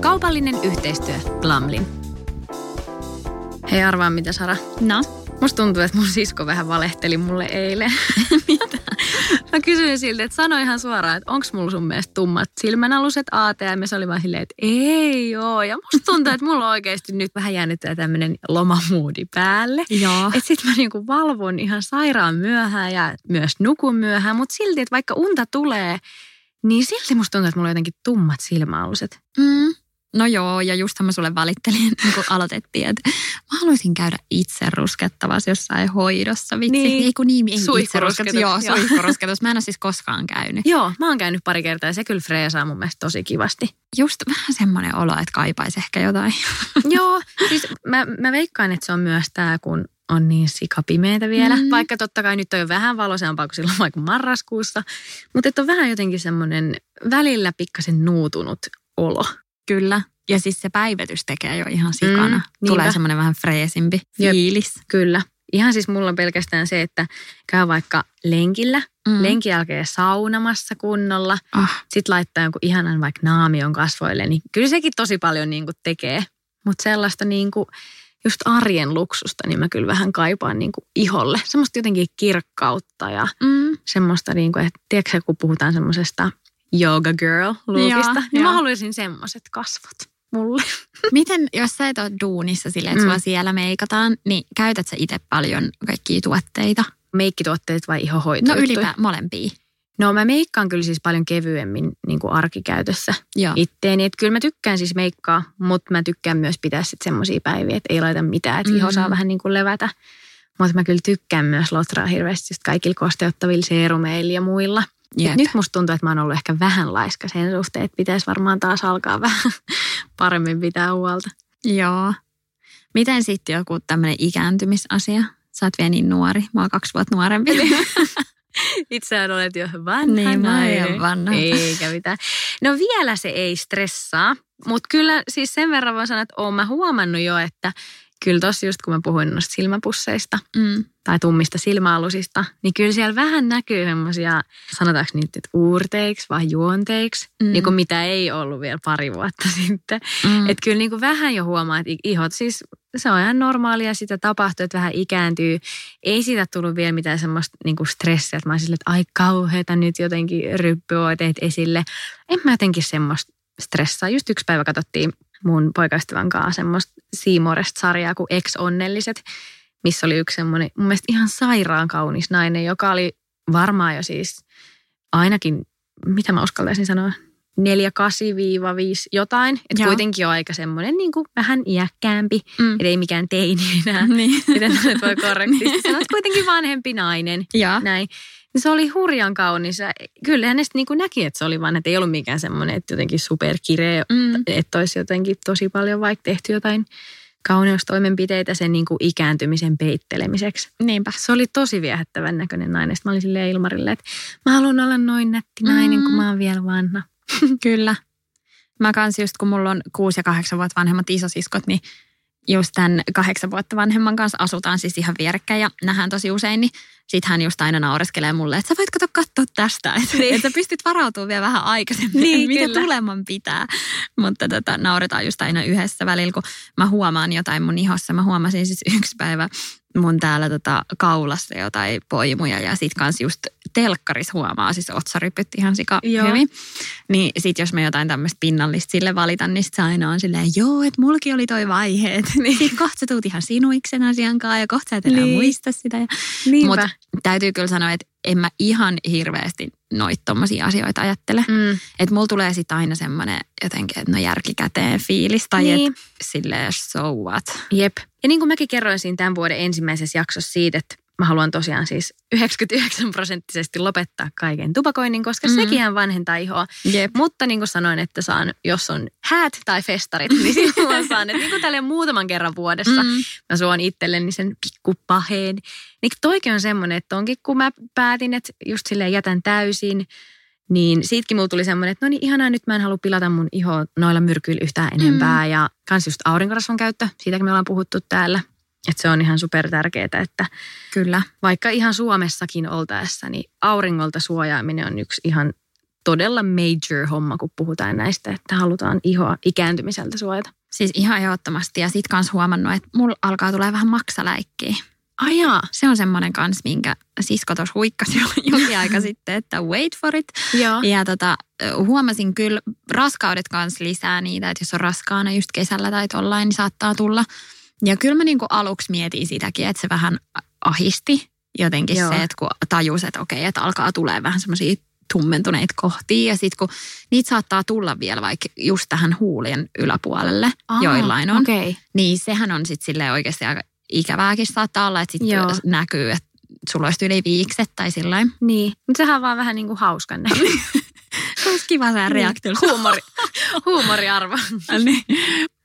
Kaupallinen yhteistyö Glamlin. Hei arvaa mitä Sara. No, Musta tuntuu, että mun sisko vähän valehteli mulle eilen. mitä? Mä kysyin siltä, että sano ihan suoraan, että onko mulla sun mielestä tummat silmänaluset ATM. Ja se oli vaan silleen, että ei oo. Ja musta tuntuu, että mulla oikeasti nyt vähän jännittää tämmönen lomamuudi päälle. Joo. Että sit mä niinku valvon ihan sairaan myöhään ja myös nukun myöhään. Mutta silti, että vaikka unta tulee, niin silti musta tuntuu, että mulla on jotenkin tummat silmäaluset. Mm. No joo, ja justhan mä sulle valittelin, niin kun aloitettiin, että mä haluaisin käydä itse ruskettavassa jossain hoidossa. Vitsi, Niin. ei kun niin, ei itse rusketus. Joo, joo. suihkurusketus. Mä en ole siis koskaan käynyt. Joo, mä oon käynyt pari kertaa ja se kyllä freesaa mun mielestä tosi kivasti. Just vähän semmoinen olo, että kaipaisi ehkä jotain. Joo, siis mä, mä veikkaan, että se on myös tämä, kun on niin sikapimeitä vielä. Mm. Mm. Vaikka totta kai nyt on jo vähän valoisampaa kuin silloin vaikka marraskuussa. Mutta että on vähän jotenkin semmoinen välillä pikkasen nuutunut olo. Kyllä. Ja siis se päivetys tekee jo ihan sikana. Mm, Tulee niinpä. semmoinen vähän freesimpi Jep. fiilis. Kyllä. Ihan siis mulla on pelkästään se, että käy vaikka lenkillä, Mm. lenkin jälkeen saunamassa kunnolla. Ah, Sitten laittaa jonkun ihanan vaikka naamion kasvoille, niin kyllä sekin tosi paljon niin kuin tekee. Mutta sellaista niin kuin just arjen luksusta, niin mä kyllä vähän kaipaan niin kuin iholle. Semmoista jotenkin kirkkautta ja mm. semmoista, niin kuin, että tiedätkö kun puhutaan semmoisesta yoga girl lookista, Joo, niin joo. mä haluaisin semmoiset kasvot mulle. Miten, jos sä et ole duunissa silleen, että Mm. sua siellä meikataan, niin käytät sä itse paljon kaikkia tuotteita? Meikkituotteet vai No ihohoitoja? ylipä molempia. No mä meikkaan kyllä siis paljon kevyemmin niin kuin arkikäytössä Joo. itteeni. Että kyllä mä tykkään siis meikkaa, mutta mä tykkään myös pitää sitten semmoisia päiviä, että ei laita mitään, että iho saa Mhm. vähän niin kuin levätä. Mutta mä kyllä tykkään myös lotraa hirveästi just kaikilla kosteuttavilla seerumeilla ja muilla. Jep. nyt musta tuntuu, että mä oon ollut ehkä vähän laiska sen suhteen, että pitäisi varmaan taas alkaa vähän paremmin pitää huolta. Joo. Miten sitten joku tämmöinen ikääntymisasia? Sä oot vielä niin nuori. Mä oon kaksi vuotta nuorempi. Itseään olet jo vanha Niin, mä oon vanha. Eikä mitään. No vielä se ei stressaa, mutta kyllä siis sen verran voin sanoa, että oon mä huomannut jo, että kyllä tossa just kun mä puhuin noista silmäpusseista mm. tai tummista silmäalusista, niin kyllä siellä vähän näkyy semmoisia, sanotaanko niitä nyt uurteiksi vai juonteiksi, Mm. niin kuin mitä ei ollut vielä pari vuotta sitten. Mm. Että kyllä niin kuin vähän jo huomaa, että ihot siis, se on ihan normaalia, sitä tapahtuu, että vähän ikääntyy. Ei siitä tullut vielä mitään semmoista niin kuin stressiä, että mä olisin silleen, että ai kauheeta nyt jotenkin ryppyoiteet esille. En mä jotenkin semmoista stressaa. Just yksi päivä katsottiin mun poikaystävän kanssa semmoista Siimoresta sarjaa kuin Ex-onnelliset, missä oli yksi semmoinen mun mielestä ihan sairaan kaunis nainen, joka oli varmaan jo siis ainakin, mitä mä uskaltaisin sanoa, 4-8-5 jotain. Että kuitenkin on aika semmoinen niin kuin vähän iäkkäämpi, Mm. ei mikään teini enää. Niin. Miten nyt voi korrektisti Niin. sanoa, kuitenkin vanhempi nainen. Joo. Näin. Niin Se oli hurjan kaunis. Kyllä hänestä niin kuin näki, että se oli vaan, että ei ollut mikään semmoinen, että jotenkin superkireä, Mm. että olisi jotenkin tosi paljon vaikka tehty jotain kauneustoimenpiteitä sen niin kuin ikääntymisen peittelemiseksi. Niinpä. Se oli tosi viehättävän näköinen nainen. Sitten mä olin silleen Ilmarille, että mä haluan olla noin nätti nainen, Mm. kun mä oon vielä vanha. Kyllä. Mä kans just kun mulla on kuusi ja kahdeksan vuotta vanhemmat isosiskot, niin just tämän kahdeksan vuotta vanhemman kanssa asutaan siis ihan vierekkäin ja nähdään tosi usein, niin sit hän just aina naureskelee mulle, että sä voit kato katsoa tästä, että, Niin. että sä pystyt varautumaan vielä vähän aikaisemmin, Niin, mitä kyllä. tuleman pitää. Mutta tota, nauretaan just aina yhdessä välillä, kun mä huomaan jotain mun ihossa. Mä huomasin siis yksi päivä mun täällä tota kaulassa jotain poimuja ja sit kans just telkkaris huomaa siis otsarypyt ihan sika Joo. hyvin. Niin sit jos mä jotain tämmöistä pinnallista sille valitan, niin sit se aina on silleen, joo, että mulki oli toi vaihe. Niin. Sit kohta sä tuut ihan sinuiksen asian kanssa ja kohta sä et enää Niin. muista sitä. Ja... Niinpä. Mut täytyy kyllä sanoa, että en mä ihan hirveästi noita tommosia asioita ajattele. Mm. Että mulla tulee sitten aina semmoinen jotenkin, että no järkikäteen fiilis tai Niin. että silleen so what. Jep. Ja niin kuin mäkin kerroin siinä tämän vuoden ensimmäisessä jaksossa siitä, että mä haluan tosiaan siis 99 prosenttisesti lopettaa kaiken tupakoinnin, koska mm. sekin vanhentaa ihoa. Jep. Mutta niin kuin sanoin, että saan, jos on häät tai festarit, niin silloin saan, että niin kuin tälleen muutaman kerran vuodessa Mm. mä suon itselleni sen pikkupaheen. Niin toikin on semmoinen, että onkin kun mä päätin, että just silleen jätän täysin, niin siitäkin mulla tuli semmoinen, että no niin ihanaa, nyt mä en halua pilata mun ihoa noilla myrkyillä yhtään enempää. Mm. Ja kans just aurinkorasvan käyttö, siitäkin me ollaan puhuttu täällä. Että se on ihan super tärkeää, että Kyllä. vaikka ihan Suomessakin oltaessa, niin auringolta suojaaminen on yksi ihan todella major homma, kun puhutaan näistä, että halutaan ihoa ikääntymiseltä suojata. Siis ihan ehdottomasti. Ja sit kans huomannut, että mulla alkaa tulee vähän maksaläikkiä. Ajaa. Se on semmoinen kans, minkä sisko tuossa huikkasi jo jokin aika sitten, että wait for it. Joo. Ja tota, huomasin kyllä, raskaudet kans lisää niitä, että jos on raskaana just kesällä tai tollain, niin saattaa tulla. Ja kyllä mä niinku aluksi mietin sitäkin, että se vähän ahisti jotenkin Joo. se, että kun tajus, että okei, että alkaa tulee vähän semmoisia tummentuneita kohtia. Ja sitten kun niitä saattaa tulla vielä vaikka just tähän huulien yläpuolelle, Aa, joillain on. Okay. Niin sehän on sitten silleen oikeasti aika ikävääkin saattaa olla, että sitten näkyy, että sulla olisi yli viikset tai sillä. Niin, mutta sehän on vaan vähän niin kuin hauskan näköinen. Se olisi kiva tämä reaktio. Huumori, huumoriarvo. niin.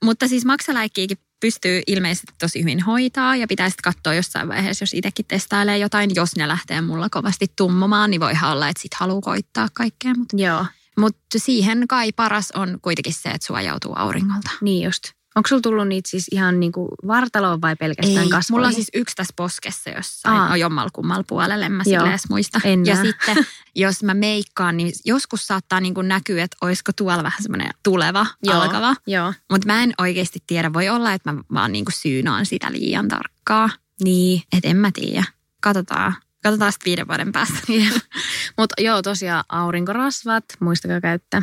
Mutta siis maksaläikkiäkin pystyy ilmeisesti tosi hyvin hoitaa ja pitää sitten katsoa jossain vaiheessa, jos itsekin testailee jotain. Jos ne lähtee mulla kovasti tummumaan, niin voihan olla, että sit haluaa koittaa kaikkea. Mutta Joo, mut siihen kai paras on kuitenkin se, että suojautuu auringolta. niin just. Onko sulla tullut niitä siis ihan niin kuin vartaloon vai pelkästään kasvoihin? mulla on siis yksi tässä poskessa jossain, Aa. no jommalla kummalla puolella, en mä Joo. silleen edes muista. En ja sitten jos mä meikkaan, niin joskus saattaa niin kuin näkyä, että olisiko tuolla vähän semmoinen tuleva, Joo. alkava. Joo. Mutta mä en oikeasti tiedä. Voi olla, että mä vaan niinku syynaan sitä liian tarkkaa. Niin. Että en mä tiedä. Katsotaan. Katsotaan sitten viiden vuoden päästä. Mutta joo, tosiaan aurinkorasvat, muistakaa käyttää.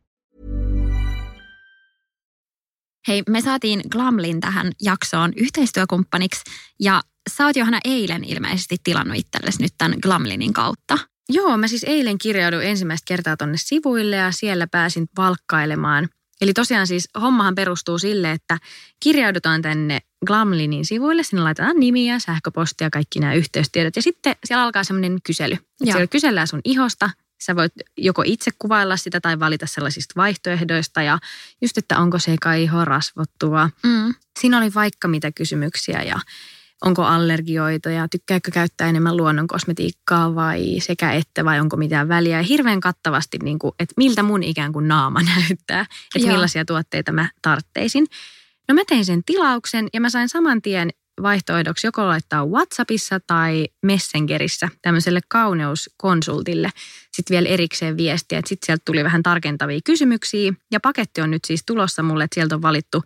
Hei, me saatiin Glamlin tähän jaksoon yhteistyökumppaniksi. Ja sä oot Johanna eilen ilmeisesti tilannut itsellesi nyt tämän Glamlinin kautta. Joo, mä siis eilen kirjauduin ensimmäistä kertaa tonne sivuille ja siellä pääsin valkkailemaan. Eli tosiaan siis hommahan perustuu sille, että kirjaudutaan tänne Glamlinin sivuille, sinne laitetaan nimiä, sähköpostia, kaikki nämä yhteystiedot ja sitten siellä alkaa semmoinen kysely. Joo. Siellä kysellään sun ihosta, sä voit joko itse kuvailla sitä tai valita sellaisista vaihtoehdoista ja just, että onko se iho rasvottua. Mm. Siinä oli vaikka mitä kysymyksiä ja onko allergioita ja tykkääkö käyttää enemmän luonnon kosmetiikkaa vai sekä että vai onko mitään väliä. Ja hirveän kattavasti, niin kuin, että miltä mun ikään kuin naama näyttää, että Joo. millaisia tuotteita mä tartteisin. No mä tein sen tilauksen ja mä sain saman tien vaihtoehdoksi joko laittaa WhatsAppissa tai Messengerissä tämmöiselle kauneuskonsultille sitten vielä erikseen viestiä. Että sitten sieltä tuli vähän tarkentavia kysymyksiä ja paketti on nyt siis tulossa mulle, että sieltä on valittu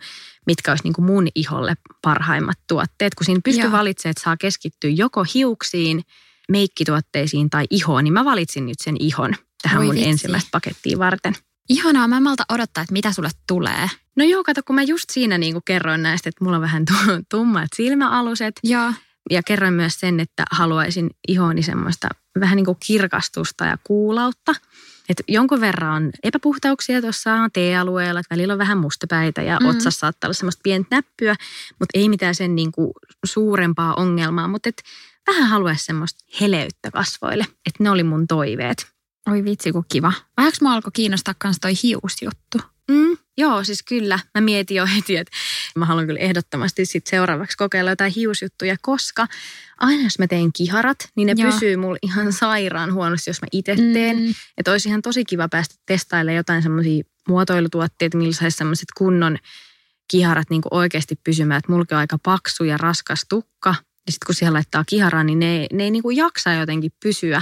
mitkä olisi niin kuin mun iholle parhaimmat tuotteet. Kun siinä pystyy valitsemaan, että saa keskittyä joko hiuksiin, meikkituotteisiin tai ihoon, niin mä valitsin nyt sen ihon tähän Voi mun vitsi. ensimmäistä pakettia varten. Ihanaa, mä en malta odottaa, että mitä sulle tulee. No joo, kato, kun mä just siinä niin kuin kerroin näistä, että mulla on vähän tu- tummat silmäaluset. Joo. Ja kerroin myös sen, että haluaisin ihooni semmoista vähän niin kuin kirkastusta ja kuulautta. Että jonkun verran on epäpuhtauksia tuossa T-alueella, että välillä on vähän mustapäitä ja mm. otsassa saattaa olla semmoista pientä näppyä, mutta ei mitään sen niin kuin suurempaa ongelmaa. Mutta et vähän haluaisi semmoista heleyttä kasvoille. Että ne oli mun toiveet. Oi vitsi, kun kiva. Vähäks mua alkoi kiinnostaa kans toi hiusjuttu? Mm, joo, siis kyllä. Mä mietin jo heti, että mä haluan kyllä ehdottomasti sit seuraavaksi kokeilla jotain hiusjuttuja, koska aina jos mä teen kiharat, niin ne Joo. pysyy mulla ihan sairaan huonosti, jos mä itse teen. Mm. Että olisi ihan tosi kiva päästä testailemaan jotain semmoisia muotoilutuotteita, millä saisi semmoiset kunnon kiharat niin oikeasti pysymään. Että mulla on aika paksu ja raskas tukka. Ja sitten kun siihen laittaa kiharaa, niin ne, ne ei niin jaksa jotenkin pysyä.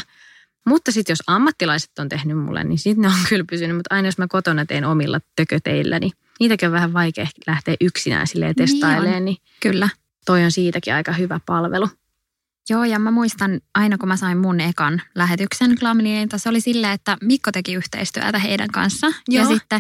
Mutta sitten jos ammattilaiset on tehnyt mulle, niin sitten ne on kyllä pysynyt. Mutta aina jos mä kotona teen omilla tököteillä, niin niitäkin on vähän vaikea lähteä yksinään silleen Niin testailemaan. on. Niin Kyllä. toi on siitäkin aika hyvä palvelu. Joo, ja mä muistan aina, kun mä sain mun ekan lähetyksen Glamlilta, se oli silleen, että Mikko teki yhteistyötä heidän kanssa. Ja Joo. sitten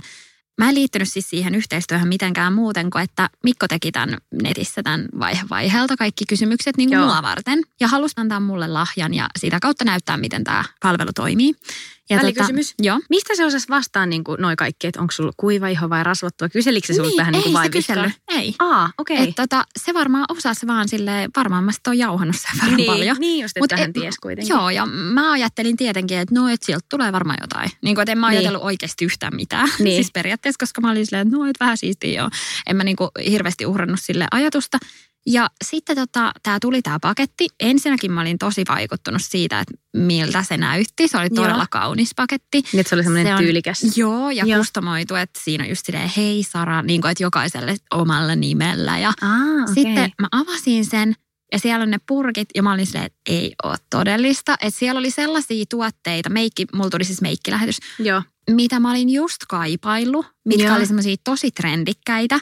mä en liittynyt siis siihen yhteistyöhön mitenkään muuten kuin, että Mikko teki tämän netissä tämän vaihe vaiheelta kaikki kysymykset niin kuin mua varten. Ja halusi antaa mulle lahjan ja sitä kautta näyttää, miten tämä palvelu toimii. Ja Välikysymys? joo. Mistä se osasi vastaan niin kuin noi kaikki, että onko sulla kuiva iho vai rasvattua? Kyselikö se vähän niin kuin ei vai se kysellyt. Ei. Aa, okei. Okay. tota, se varmaan osasi vaan silleen, varmaan mä sit oon jauhannut sen verran niin, paljon. niin just, että hän et- ties kuitenkin. Joo, ja mä ajattelin tietenkin, että no, että sieltä tulee varmaan jotain. Niin kuin, että en mä Niin. ajatellut oikeasti yhtään mitään. Niin. siis periaatteessa, koska mä olin silleen, että no, että vähän siistiä joo. En mä niin kuin hirveästi uhrannut sille ajatusta. Ja sitten tota, tämä tuli tämä paketti. Ensinnäkin mä olin tosi vaikuttunut siitä, että miltä se näytti. Se oli Joo. todella kaunis paketti. Niin, että se oli semmoinen Se on- tyylikäs. Joo, ja Joo. kustomoitu, että siinä on just silleen, hei Sara, niin kuin, että jokaiselle omalla nimellä. Ja Aa, okei. sitten mä avasin sen ja siellä on ne purkit ja mä olin silleen, että ei ole todellista. Että siellä oli sellaisia tuotteita, meikki, mulla tuli siis meikkilähetys, Joo. mitä mä olin just kaipaillut, mitkä Joo. oli semmoisia tosi trendikkäitä.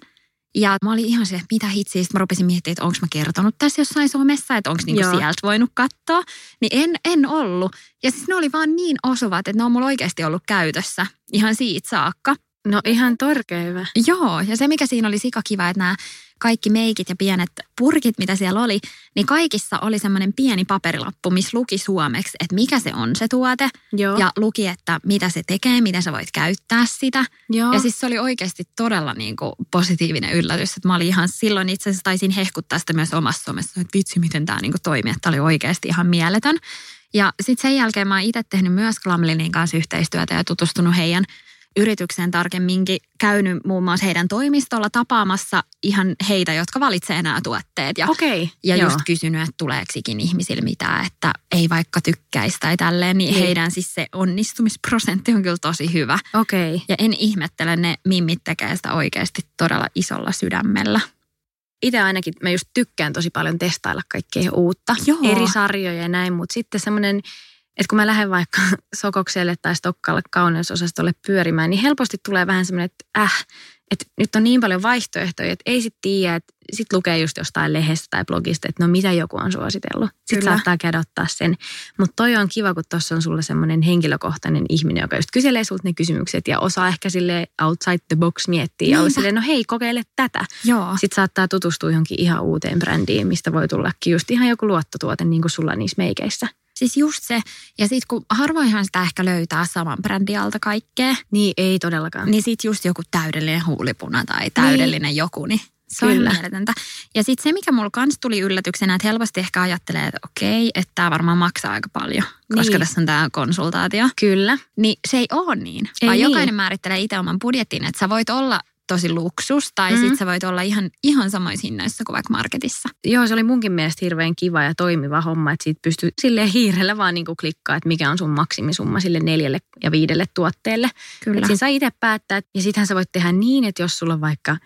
Ja mä olin ihan se, että mitä hitsiä. Sitten mä rupesin miettimään, että onko mä kertonut tässä jossain somessa, että onko niinku Joo. sieltä voinut katsoa. Niin en, en ollut. Ja siis ne oli vaan niin osuvat, että ne on mulla oikeasti ollut käytössä ihan siitä saakka. No ihan torkea hyvä. Joo, ja se mikä siinä oli sika kiva, että nämä kaikki meikit ja pienet purkit, mitä siellä oli, niin kaikissa oli semmoinen pieni paperilappu, missä luki suomeksi, että mikä se on se tuote. Joo. Ja luki, että mitä se tekee, miten sä voit käyttää sitä. Joo. Ja siis se oli oikeasti todella niin kuin positiivinen yllätys. Että mä olin ihan silloin itse asiassa taisin hehkuttaa sitä myös omassa somessa, että vitsi miten tämä niin toimii. Että oli oikeasti ihan mieletön. Ja sitten sen jälkeen mä oon itse tehnyt myös Glamlinin kanssa yhteistyötä ja tutustunut heidän yritykseen tarkemminkin. Käynyt muun muassa heidän toimistolla tapaamassa ihan heitä, jotka valitsee nämä tuotteet. Ja Okei. ja Joo. just kysynyt, että tuleeko ikin ihmisillä mitään, että ei vaikka tykkäisi tai tälleen, niin, Niin. heidän siis se onnistumisprosentti on kyllä tosi hyvä. Okei. Ja en ihmettele, ne mimmit tekee sitä oikeasti todella isolla sydämellä. Itse ainakin mä just tykkään tosi paljon testailla kaikkea uutta. Joo. Eri sarjoja ja näin, mutta sitten semmoinen, että kun mä lähden vaikka Sokokselle tai Stokkalle kauneusosastolle pyörimään, niin helposti tulee vähän semmoinen, että äh, että nyt on niin paljon vaihtoehtoja, että ei sitten tiedä, että sitten lukee just jostain lehdestä tai blogista, että no mitä joku on suositellut. Sitten saattaa käydä ottaa sen. Mutta toi on kiva, kun tuossa on sulle semmoinen henkilökohtainen ihminen, joka just kyselee sulta ne kysymykset ja osaa ehkä sille outside the box miettiä ja olla Niinpä. silleen, no hei, kokeile tätä. Joo. Sitten saattaa tutustua johonkin ihan uuteen brändiin, mistä voi tullakin just ihan joku luottotuote, niin kuin sulla niissä meikeissä. Siis just se. Ja sitten kun harvoinhan sitä ehkä löytää saman brändin alta kaikkea, Niin, ei todellakaan. niin sitten just joku täydellinen huulipuna tai täydellinen joku, niin se on mieletöntä. Ja sitten se, mikä mulla kans tuli yllätyksenä, että helposti ehkä ajattelee, että okei, että tämä varmaan maksaa aika paljon, koska Niin. tässä on tämä konsultaatio. Kyllä. Niin se ei ole niin, Ei vaan niin. jokainen määrittelee itse oman budjetin, että sä voit olla tosi luksus tai Mm. mm. sit sä voit olla ihan, ihan samoissa hinnoissa kuin vaikka marketissa. Joo, se oli munkin mielestä hirveän kiva ja toimiva homma, että siitä pystyy silleen hiirellä vaan niin kuin klikkaa, että mikä on sun maksimisumma sille neljälle ja viidelle tuotteelle. Kyllä. Siinä saa itse päättää. Ja sittenhän sä voit tehdä niin, että jos sulla on vaikka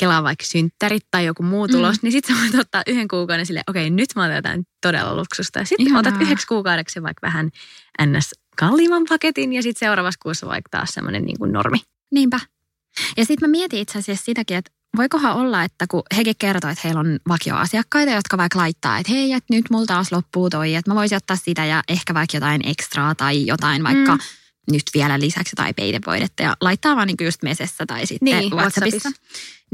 Kelaa vaikka synttärit tai joku muu tulos, mm. niin sitten sä voit ottaa yhden kuukauden silleen, okei, nyt mä otan jotain todella luksusta. Ja sitten otat yhdeksi kuukaudeksi vaikka vähän ns. kalliimman paketin ja sitten seuraavassa kuussa vaikka taas semmoinen niin normi. Niinpä. Ja sitten mä mietin itse asiassa sitäkin, että voikohan olla, että kun hekin kertoo, että heillä on vakioasiakkaita, jotka vaikka laittaa, että hei, että nyt mulla taas loppuu toi, että mä voisin ottaa sitä ja ehkä vaikka jotain ekstraa tai jotain vaikka Mm. nyt vielä lisäksi jotain peitevoidetta ja laittaa vaan niin just mesessä tai sitten Niin, WhatsAppissa. WhatsAppissa.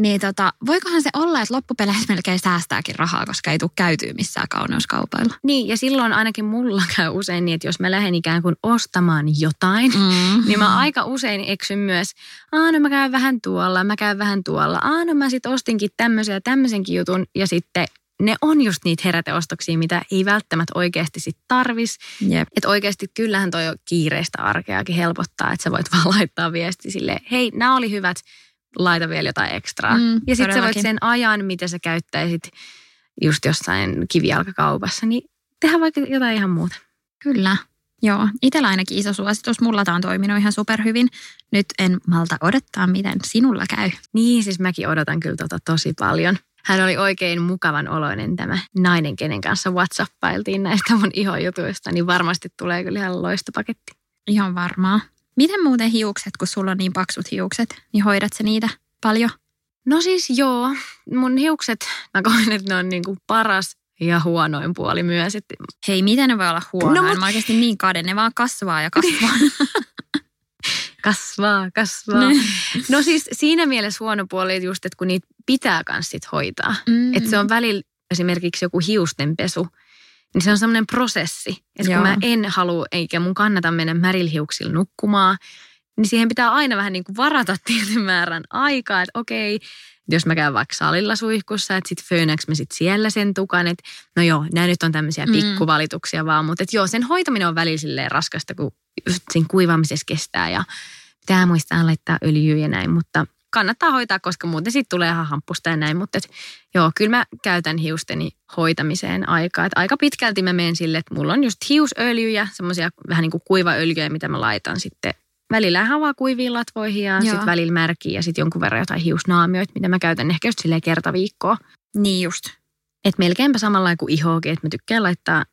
Niin tota, voikohan se olla, että loppupeleissä melkein säästääkin rahaa, koska ei tule käytyä missään kauneuskaupailla. Niin, ja silloin ainakin mulla käy usein niin, että jos mä lähden ikään kuin ostamaan jotain, Mm. niin mä aika usein eksyn myös, aa no mä käyn vähän tuolla, mä käyn vähän tuolla, aa no mä sit ostinkin tämmöisen ja tämmöisenkin jutun ja sitten ne on just niitä heräteostoksia, mitä ei välttämättä oikeasti sit tarvis. Jep. Että oikeasti kyllähän toi kiireistä arkeakin helpottaa, että sä voit vaan laittaa viesti sille, hei, nämä oli hyvät, laita vielä jotain ekstraa. Mm, ja sitten sä voit sen ajan, mitä sä käyttäisit just jossain kivijalkakaupassa, niin tehdä vaikka jotain ihan muuta. Kyllä. Joo, itsellä ainakin iso suositus. Mulla tämä on toiminut ihan superhyvin. Nyt en malta odottaa, miten sinulla käy. Niin, siis mäkin odotan kyllä tota tosi paljon. Hän oli oikein mukavan oloinen tämä nainen, kenen kanssa whatsappailtiin näistä mun ihojutuista, niin varmasti tulee kyllä ihan loistopaketti. Ihan varmaa. Miten muuten hiukset, kun sulla on niin paksut hiukset, niin hoidat sä niitä paljon? No siis joo, mun hiukset, mä koen, että ne on niinku paras ja huonoin puoli myös. Että Hei, miten ne voi olla huonoa? No, mut- Mä oikeasti niin kade, ne vaan kasvaa ja kasvaa. kasvaa, kasvaa. Niin. No siis siinä mielessä huono puoli että just, että kun niitä pitää kans sit hoitaa. Mm. Että se on välillä esimerkiksi joku hiustenpesu, niin se on semmoinen prosessi. Että kun mä en halua, eikä mun kannata mennä märilhiuksilla nukkumaan, niin siihen pitää aina vähän niin kuin varata tietyn määrän aikaa, että okei, jos mä käyn vaikka salilla suihkussa, että sit föönäks mä sit siellä sen tukan, että no joo, nämä nyt on tämmöisiä Mm. pikkuvalituksia vaan, mutta että joo, sen hoitaminen on välillä raskasta, kun just siinä kuivaamisessa kestää ja pitää muistaa laittaa öljyä ja näin, mutta kannattaa hoitaa, koska muuten siitä tulee ihan hamppusta ja näin, mutta et, joo, kyllä mä käytän hiusteni hoitamiseen aikaa. Et aika pitkälti mä menen sille, että mulla on just hiusöljyjä, semmoisia vähän niin kuin kuivaöljyjä, mitä mä laitan sitten välillä ihan vaan kuiviin latvoihin ja sitten välillä märkiä ja sitten jonkun verran jotain hiusnaamioita, mitä mä käytän ehkä just silleen kerta viikkoa. Niin just. Et melkeinpä samalla kuin ihoakin, että mä tykkään laittaa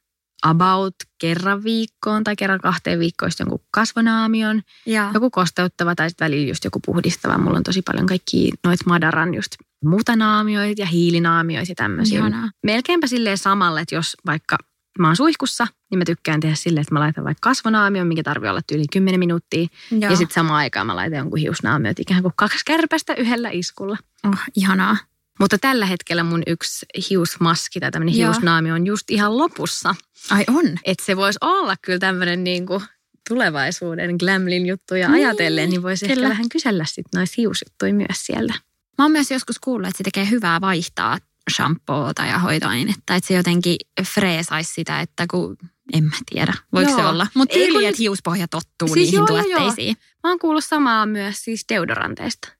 about kerran viikkoon tai kerran kahteen viikkoon jonkun kasvonaamion, Ja. joku kosteuttava tai sitten välillä just joku puhdistava. Mulla on tosi paljon kaikki noit Madaran just mutanaamioita ja hiilinaamioita ja tämmöisiä. Ihanaa. Melkeinpä silleen samalla, että jos vaikka mä oon suihkussa, niin mä tykkään tehdä silleen, että mä laitan vaikka kasvonaamion, mikä tarvii olla yli 10 minuuttia. Joo. Ja sitten samaan aikaan mä laitan jonkun hiusnaamiot ikään kuin kaksi kärpästä yhdellä iskulla. Oh, ihanaa. Mutta tällä hetkellä mun yksi hiusmaski tai tämmöinen Joo. hiusnaamio on just ihan lopussa. Ai on. Että se voisi olla kyllä tämmöinen niin kuin tulevaisuuden glamlin juttuja Niin, ajatellen, niin voisi ehkä vähän kysellä sitten noista hiusjuttuja myös sieltä. Mä oon myös joskus kuullut, että se tekee hyvää vaihtaa shampoota ja hoitoainetta. Että se jotenkin freesaisi sitä, että kun en mä tiedä, voiko Joo. se olla. Mutta tyyli, kun- hiuspohja tottuu Siis niihin joo, joo, joo. tuotteisiin. Mä oon kuullut samaa myös siis deodoranteista.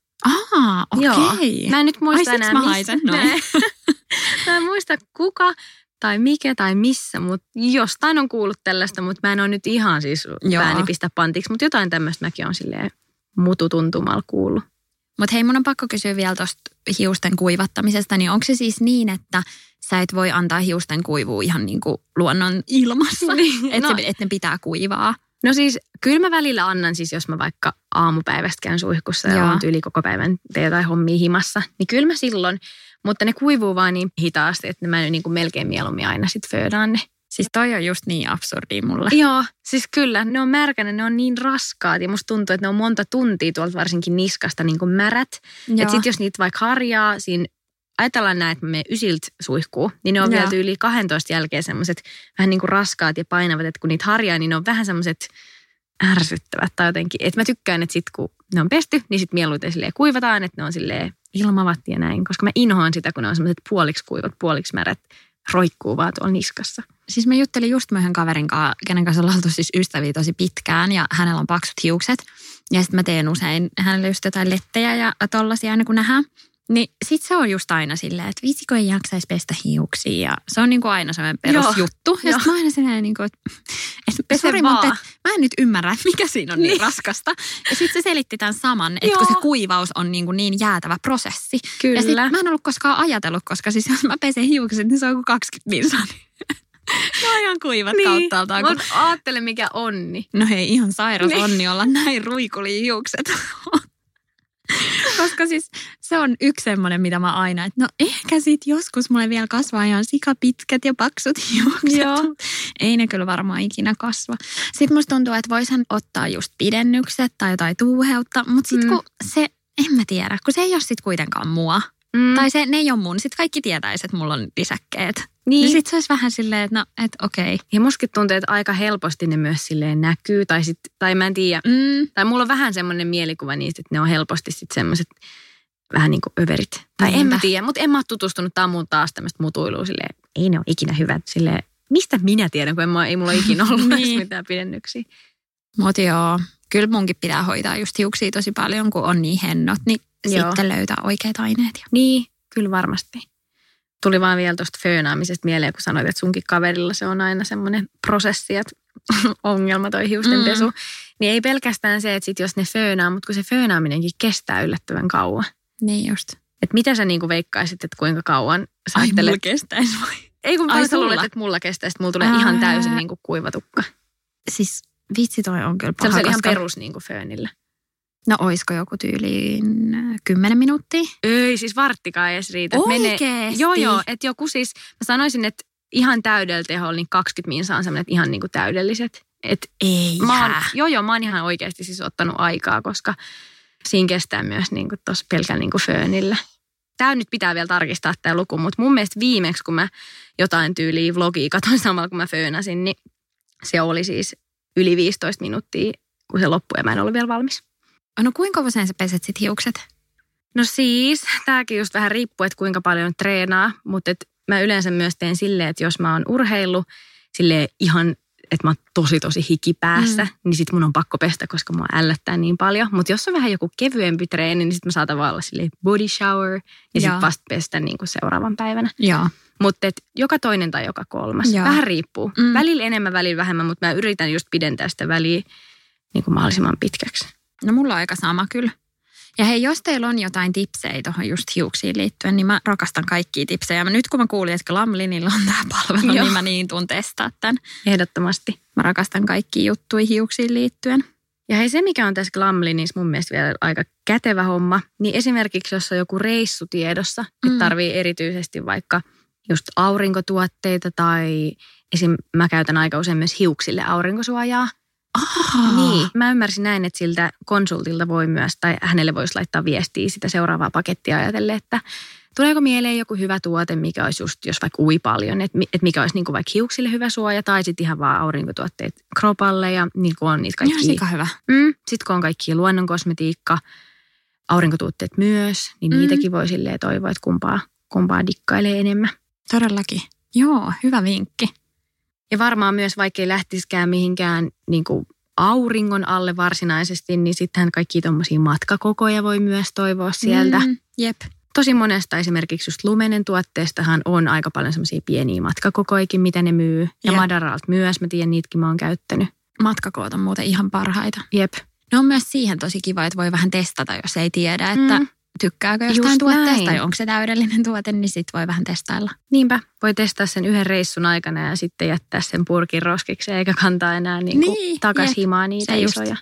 Joo. okei. Mä en nyt muista Ai, enää, mä haisen noin. Mä en- muista kuka tai mikä tai missä, mutta jostain on kuullut tällaista, mutta mä en ole nyt ihan siis Joo. pääni pistä pantiksi, mutta jotain tämmöistä mäkin on silleen mututuntumalla kuullut. Mutta hei, mun on pakko kysyä vielä tuosta hiusten kuivattamisesta. Niin onko se siis niin, että sä et voi antaa hiusten kuivua ihan niin kuin luonnon ilmassa? Niin, että no. et ne pitää kuivaa? No siis kyllä mä välillä annan siis, jos mä vaikka aamupäivästä käyn suihkussa ja on yli koko päivän teen jotain hommia himassa, niin kyllä mä silloin, mutta ne kuivuu vaan niin hitaasti, että mä niin kuin melkein mieluummin aina sit föödaan ne. Siis toi on just niin absurdi mulle. Joo, siis kyllä, ne on märkänä, ne on niin raskaat ja musta tuntuu, että ne on monta tuntia tuolta varsinkin niskasta niin kuin märät. Että sit jos niitä vaikka harjaa siinä, ajatellaan näin, että me ysilt suihkuu, niin ne on Joo. vielä yli 12 jälkeen semmoiset vähän niin kuin raskaat ja painavat, että kun niitä harjaa, niin ne on vähän semmoiset ärsyttävät tai jotenkin. Että mä tykkään, että sit kun ne on pesty, niin sit mieluiten silleen kuivataan, että ne on silleen ilmavat ja näin, koska mä inhoan sitä, kun ne on semmoiset puoliksi kuivat, puoliksi märät, roikkuu vaan tuolla niskassa. Siis mä juttelin just yhden kaverin kanssa, kenen kanssa ollaan oltu siis ystäviä tosi pitkään ja hänellä on paksut hiukset. Ja sitten mä teen usein hänelle just jotain lettejä ja tollasia aina kun nähdään. Niin sit se on just aina silleen, että viitsikö ei jaksaisi pestä hiuksia. Ja se on niinku aina sellainen perusjuttu. Ja sit mä aina silleen, niinku, että et, vaan. mutta et, mä en nyt ymmärrä, mikä siinä on niin, Niin. raskasta. Ja sitten se selitti tämän saman, että kun se kuivaus on niinku niin jäätävä prosessi. Kyllä. Ja sit mä en ollut koskaan ajatellut, koska siis jos mä pesen hiukset, niin se on kuin 20 minsaa. Ne on ihan kuivat niin, kauttaaltaan. Kun... Mut aattele mikä onni. No hei, ihan sairas Niin. onni olla näin ruikuli hiukset. Koska siis se on yksi semmoinen, mitä mä aina, että no ehkä sit joskus mulle vielä kasvaa ihan sikapitkät ja paksut hiukset. Joo. Ei ne kyllä varmaan ikinä kasva. Sitten musta tuntuu, että voisihan ottaa just pidennykset tai jotain tuuheutta, mutta sitten Mm. kun se, en mä tiedä, kun se ei ole sit kuitenkaan mua. Mm. Tai se, ne ei ole mun. Sitten kaikki tietäisi, että mulla on lisäkkeet. Niin, niin. sitten se olisi vähän silleen, että no, että okei. Ja mustakin tuntuu, että aika helposti ne myös silleen näkyy. Tai, sit, tai mä en tiedä. Mm, Tai mulla on vähän semmoinen mielikuva niistä, että ne on helposti sitten semmoiset vähän niin kuin överit. Tai en Niinpä. mä tiedä, mutta en mä ole tutustunut. Tämä on mun taas tämmöistä mutuilua silleen, ei ne ole ikinä hyvät. Silleen, mistä minä tiedän, kun en mä, ei mulla ikinä ollut niin. mitään pidennyksiä. Mutta joo, kyllä munkin pitää hoitaa just hiuksia tosi paljon, kun on niin hennot, niin Joo. sitten löytää oikeat aineet. Ja. Niin, kyllä varmasti. Tuli vaan vielä tuosta föönaamisesta mieleen, kun sanoit, että sunkin kaverilla se on aina semmoinen prosessi, että ongelma toi hiustenpesu. Mm. Niin ei pelkästään se, että sit jos ne föönaa, mutta kun se föönaaminenkin kestää yllättävän kauan. Niin just. Että mitä sä niinku veikkaisit, että kuinka kauan sä ajattelet? kestäisi vai? Ei kun Ai, sä sulla? luulet, että mulla kestää, että mulla tulee Ää. ihan täysin niinku kuivatukka. Siis vitsi toi on kyllä paha, Sellaisen ihan koska... perus niinku föönillä. No oisko joku tyyliin äh, 10 minuuttia? Ei, siis varttikaan edes riitä. Oikeesti? Joo, joo. Että joku siis, mä sanoisin, että ihan täydellä teholla, niin 20 minsa on semmoinen, että ihan niinku täydelliset. Et Ei mä oon, joo, joo, mä oon ihan oikeasti siis ottanut aikaa, koska siinä kestää myös niinku tuossa pelkän niinku föönillä. Tämä nyt pitää vielä tarkistaa tämä luku, mutta mun mielestä viimeksi, kun mä jotain tyyliä vlogia katsoin samalla, kun mä föönasin, niin se oli siis yli 15 minuuttia, kun se loppui ja mä en ollut vielä valmis. No kuinka usein sä peset sit hiukset? No siis, tämäkin just vähän riippuu, että kuinka paljon treenaa, mutta et mä yleensä myös teen silleen, että jos mä oon urheillut sille ihan, että mä oon tosi tosi hikipäässä, mm. niin sit mun on pakko pestä, koska mua ällöttää niin paljon. Mutta jos on vähän joku kevyempi treeni, niin sit mä saatan vaan olla silleen body shower ja Joo. sit vasta pestä niin kuin seuraavan päivänä. Joo. Mutta joka toinen tai joka kolmas. Joo. Vähän riippuu. Mm. Välillä enemmän, välillä vähemmän, mutta mä yritän just pidentää sitä väliä niin kuin mahdollisimman pitkäksi. No mulla on aika sama kyllä. Ja hei, jos teillä on jotain tipsejä tuohon just hiuksiin liittyen, niin mä rakastan kaikkia tipsejä. Mä nyt kun mä kuulin, että Glamlinilla on tämä palvelu, Joo. niin mä niin tuun testaa tämän. Ehdottomasti. Mä rakastan kaikkia juttuja hiuksiin liittyen. Ja hei, se mikä on tässä Glamlinissa mun mielestä vielä aika kätevä homma, niin esimerkiksi jos on joku reissu tiedossa. Mm. että tarvii erityisesti vaikka just aurinkotuotteita tai esim. mä käytän aika usein myös hiuksille aurinkosuojaa. Ah. Niin, mä ymmärsin näin, että siltä konsultilta voi myös, tai hänelle voisi laittaa viestiä sitä seuraavaa pakettia ajatellen, että tuleeko mieleen joku hyvä tuote, mikä olisi just, jos vaikka ui paljon, että, mi- että mikä olisi niin kuin vaikka hiuksille hyvä suoja, tai sitten ihan vaan aurinkotuotteet kropalle, ja niin kuin on niitä Ihan kaikki sika hyvä. Mm. Sitten kun on kaikki luonnonkosmetiikka, aurinkotuotteet myös, niin mm. niitäkin voi silleen toivoa, että kumpaa, kumpaa dikkailee enemmän. Todellakin. Joo, hyvä vinkki. Ja varmaan myös, vaikka ei lähtisikään mihinkään niin kuin auringon alle varsinaisesti, niin sittenhän kaikki tuommoisia matkakokoja voi myös toivoa sieltä. Mm. Jep. Tosi monesta esimerkiksi just Lumenen tuotteestahan on aika paljon semmoisia pieniä matkakokoikin, mitä ne myy. Ja Jep. Madaralta myös, mä tiedän, niitäkin mä oon käyttänyt. Matkakoot on muuten ihan parhaita. Jep. Ne on myös siihen tosi kiva, että voi vähän testata, jos ei tiedä, että Mm. Tykkääkö Just jostain tuotteesta näin. tai onko se täydellinen tuote, niin sit voi vähän testailla. Niinpä, voi testaa sen yhden reissun aikana ja sitten jättää sen purkin roskiksi eikä kantaa enää niin kuin Niin, takas jep. himaa niitä Se just. isoja.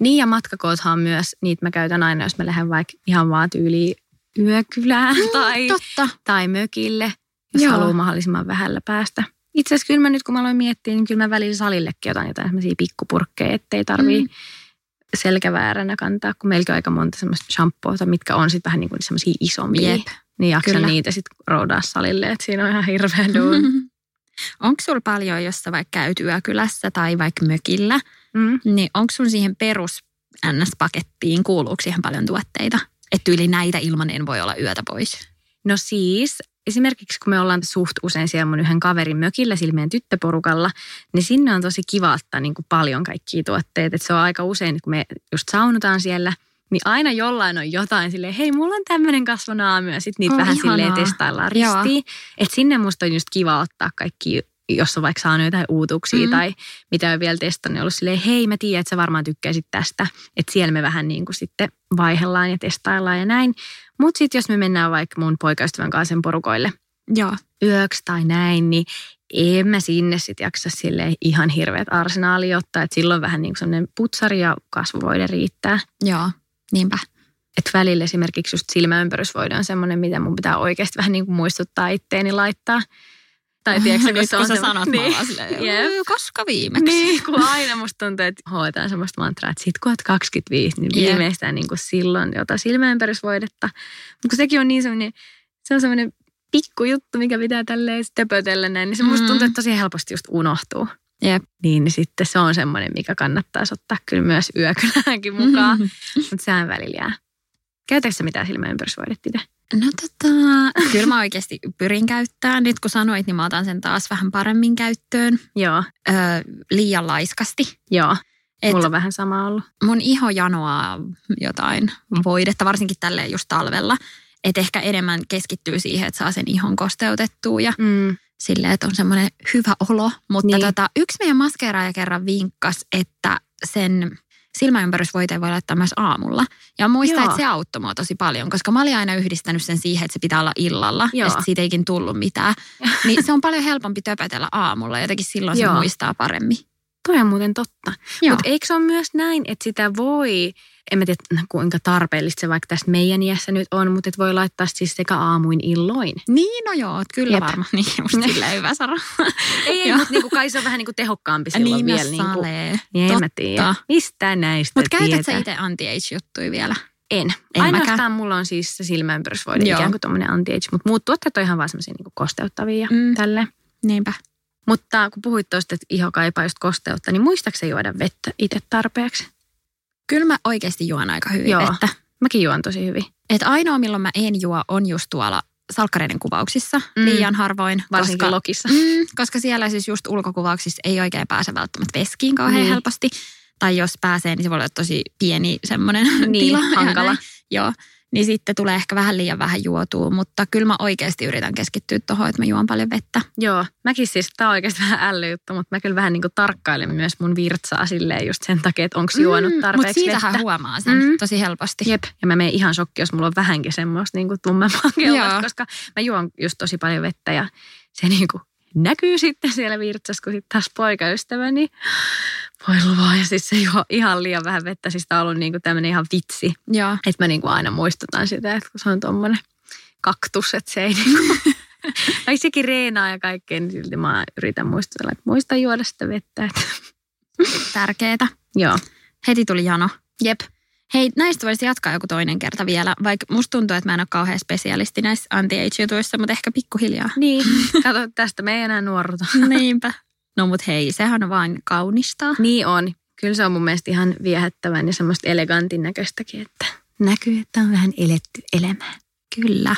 Niin ja matkakoothan myös, niitä mä käytän aina, jos mä lähden vaikka ihan vaan tyyliin yökylään tai, Totta. tai mökille, jos Joo. haluaa mahdollisimman vähällä päästä. Itse asiassa kyllä mä nyt kun mä aloin miettiä, niin kyllä mä välillä salillekin otan jotain sellaisia pikkupurkkeja, ettei tarvii Mm. Selkävääränä kantaa, kun meilläkin on aika monta semmoista shampoota, mitkä on sitten vähän niin kuin semmoisia isompia. Jep. Niin jaksan Kyllä. niitä sitten roudaa salille, että siinä on ihan hirveä duun. Onko sulla paljon, jos sä vaikka käyt yökylässä tai vaikka mökillä, Mm. niin onko sun siihen perus NS-pakettiin, kuuluuko siihen paljon tuotteita? Että yli näitä ilman en voi olla yötä pois. No siis, esimerkiksi kun me ollaan suht usein siellä mun yhden kaverin mökillä, sillä meidän tyttöporukalla, niin sinne on tosi kiva ottaa niin kuin paljon kaikkia tuotteita. Et se on aika usein, kun me just saunutaan siellä, niin aina jollain on jotain silleen, hei, mulla on tämmöinen kasvonaamio, ja sitten niitä Oh, vähän ihanaa. silleen testaillaan ristiin. Että sinne musta on just kiva ottaa kaikki, jos on vaikka saanut jotain uutuksia Mm. tai mitä on vielä testannut, niin ollut silleen, hei, mä tiedän, että sä varmaan tykkäisit tästä. Että siellä me vähän niin kuin sitten vaihdellaan ja testaillaan ja näin. Mutta sitten jos me mennään vaikka mun poikaystävän kanssa sen porukoille Joo. yöksi tai näin, niin en mä sinne sitten jaksa sille ihan hirveät arsenaali ottaa. Että silloin vähän niin kuin putsari ja kasvovoide riittää. Joo, niinpä. Että välillä esimerkiksi just silmäympärysvoide on semmoinen, mitä mun pitää oikeasti vähän niin kuin muistuttaa itteeni laittaa. Tai tiedätkö, kun Nyt se on kun sä semmo- sanot, niin. mä silleen, Jep. "Uu, koska viimeksi? Niin, kun aina musta tuntuu, että hoitaan semmoista mantraa, että sit kun oot 25, niin viimeistään niin kuin silloin jota silmäympärysvoidetta. Mutta kun sekin on niin semmoinen, se on semmoinen pikkujuttu, mikä pitää tälleen töpötellä näin, niin se musta Mm. tuntuu, että tosi helposti just unohtuu. Jep. Niin, niin sitten se on semmoinen, mikä kannattaisi ottaa kyllä myös yökyläänkin mukaan, mutta sehän välillä jää. Käytätkö mitään silmäympärysvoidetta itse? No tota, kyllä mä oikeasti pyrin käyttämään. Nyt kun sanoit, niin mä otan sen taas vähän paremmin käyttöön. Joo, Öö, liian laiskasti. joo. Et Mulla on vähän sama ollut. mun iho janoaa jotain voidetta, varsinkin tälleen just talvella. Että ehkä enemmän keskittyy siihen, että saa sen ihon kosteutettua ja Mm. silleen, että on semmoinen hyvä olo. Mutta niin. tota, yksi meidän maskeeraaja kerran vinkkas, että sen silmäympärysvoiteen voi laittaa myös aamulla. Ja muista, Joo. että se auttoi mua tosi paljon, koska mä olin aina yhdistänyt sen siihen, että se pitää olla illalla. Joo. Ja sit siitä eikin tullut mitään. Niin se on paljon helpompi töpötellä aamulla. Jotenkin silloin Joo. se muistaa paremmin. Toi on muuten totta. Mutta eikö se ole myös näin, että sitä voi, en mä tiedä kuinka tarpeellista se vaikka tässä meidän iässä nyt on, mutta et voi laittaa siis sekä aamuin illoin. Niin, no joo, kyllä Jep. varmaan. Niin, just silleen hyvä Sara. Ei, ei mutta niinku, kai se on vähän niinku tehokkaampi silloin niin, vielä. Niinku, salee. niin en mä tiedä. Mistä näistä Mutta käytät sä itse anti-age-juttuja vielä? En. En Ainoastaan mäkään. mulla on siis se silmäympärysvoide, ikään kuin tommonen anti-age, mutta muut tuotteet on ihan vaan semmoisia niinku kosteuttavia Mm. tälleen. Niinpä. Mutta kun puhuit tuosta, että iho kaipaa just kosteutta, niin muistaaksä juoda vettä itse tarpeeksi? Kyllä mä oikeasti juon aika hyvin Joo. vettä. Mäkin juon tosi hyvin. Et ainoa, milloin mä en juo, on just tuolla salkkareiden kuvauksissa Mm. liian harvoin. Varsinkin koska, lokissa. mm, koska siellä siis just ulkokuvauksissa ei oikein pääse välttämättä veskiin kauhean Niin. helposti. Tai jos pääsee, niin se voi olla tosi pieni semmoinen Niin, tila. hankala. Joo, niin sitten tulee ehkä vähän liian vähän juotua, mutta kyllä mä oikeasti yritän keskittyä tuohon, että mä juon paljon vettä. Joo, mäkin siis, tämä on oikeasti vähän ällyyttä, mutta mä kyllä vähän niin kuin tarkkailen myös mun virtsaa silleen just sen takia, että onko juonut Mutta tarpeeksi siitähän vettä. huomaa sen Mm. tosi helposti. Jep, ja mä menen ihan shokki, jos mulla on vähänkin semmoista niin kuin tummempaa koska mä juon just tosi paljon vettä ja se niin kuin näkyy sitten siellä virtsassa, kun sitten taas poikaystäväni voi luvaa ja siis se juo ihan liian vähän vettä, siis tää on ollut niin kuin tämmöinen ihan vitsi, että mä niin kuin aina muistutan sitä, että kun se on tommonen kaktus, että se ei niin kuin, vaikka sekin reenaa ja kaikkea, niin silti mä yritän muistutella, että muista juoda sitä vettä. Että. Tärkeetä. Joo. Heti tuli jano. Jep. Hei, näistä voisi jatkaa joku toinen kerta vielä, vaikka musta tuntuu, että mä en ole kauhean spesialisti näissä anti-age-jutuissa, mutta ehkä pikkuhiljaa. Niin, kato, tästä me ei enää nuorruta. Niinpä. No mut hei, sehän on vain kaunista. Niin on. Kyllä se on mun mielestä ihan viehättävän ja semmoista elegantin näköistäkin, että näkyy, että on vähän eletty elämää. Kyllä.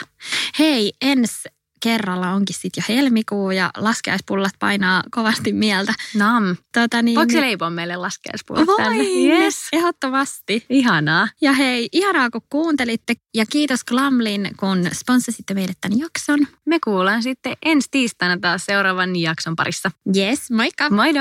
Hei, ensi kerralla onkin sitten jo helmikuu ja laskeuspullat painaa kovasti mieltä. Nam. Tota, niin, Voiko se leipoa meille laskeuspuolet tänne? Voin, Yes. ehdottomasti. Ihanaa. Ja hei, ihanaa kun kuuntelitte ja kiitos Glamlin, kun sponssasitte meille tämän jakson. Me kuullaan sitten ensi tiistaina taas seuraavan jakson parissa. Yes, moikka! Moido!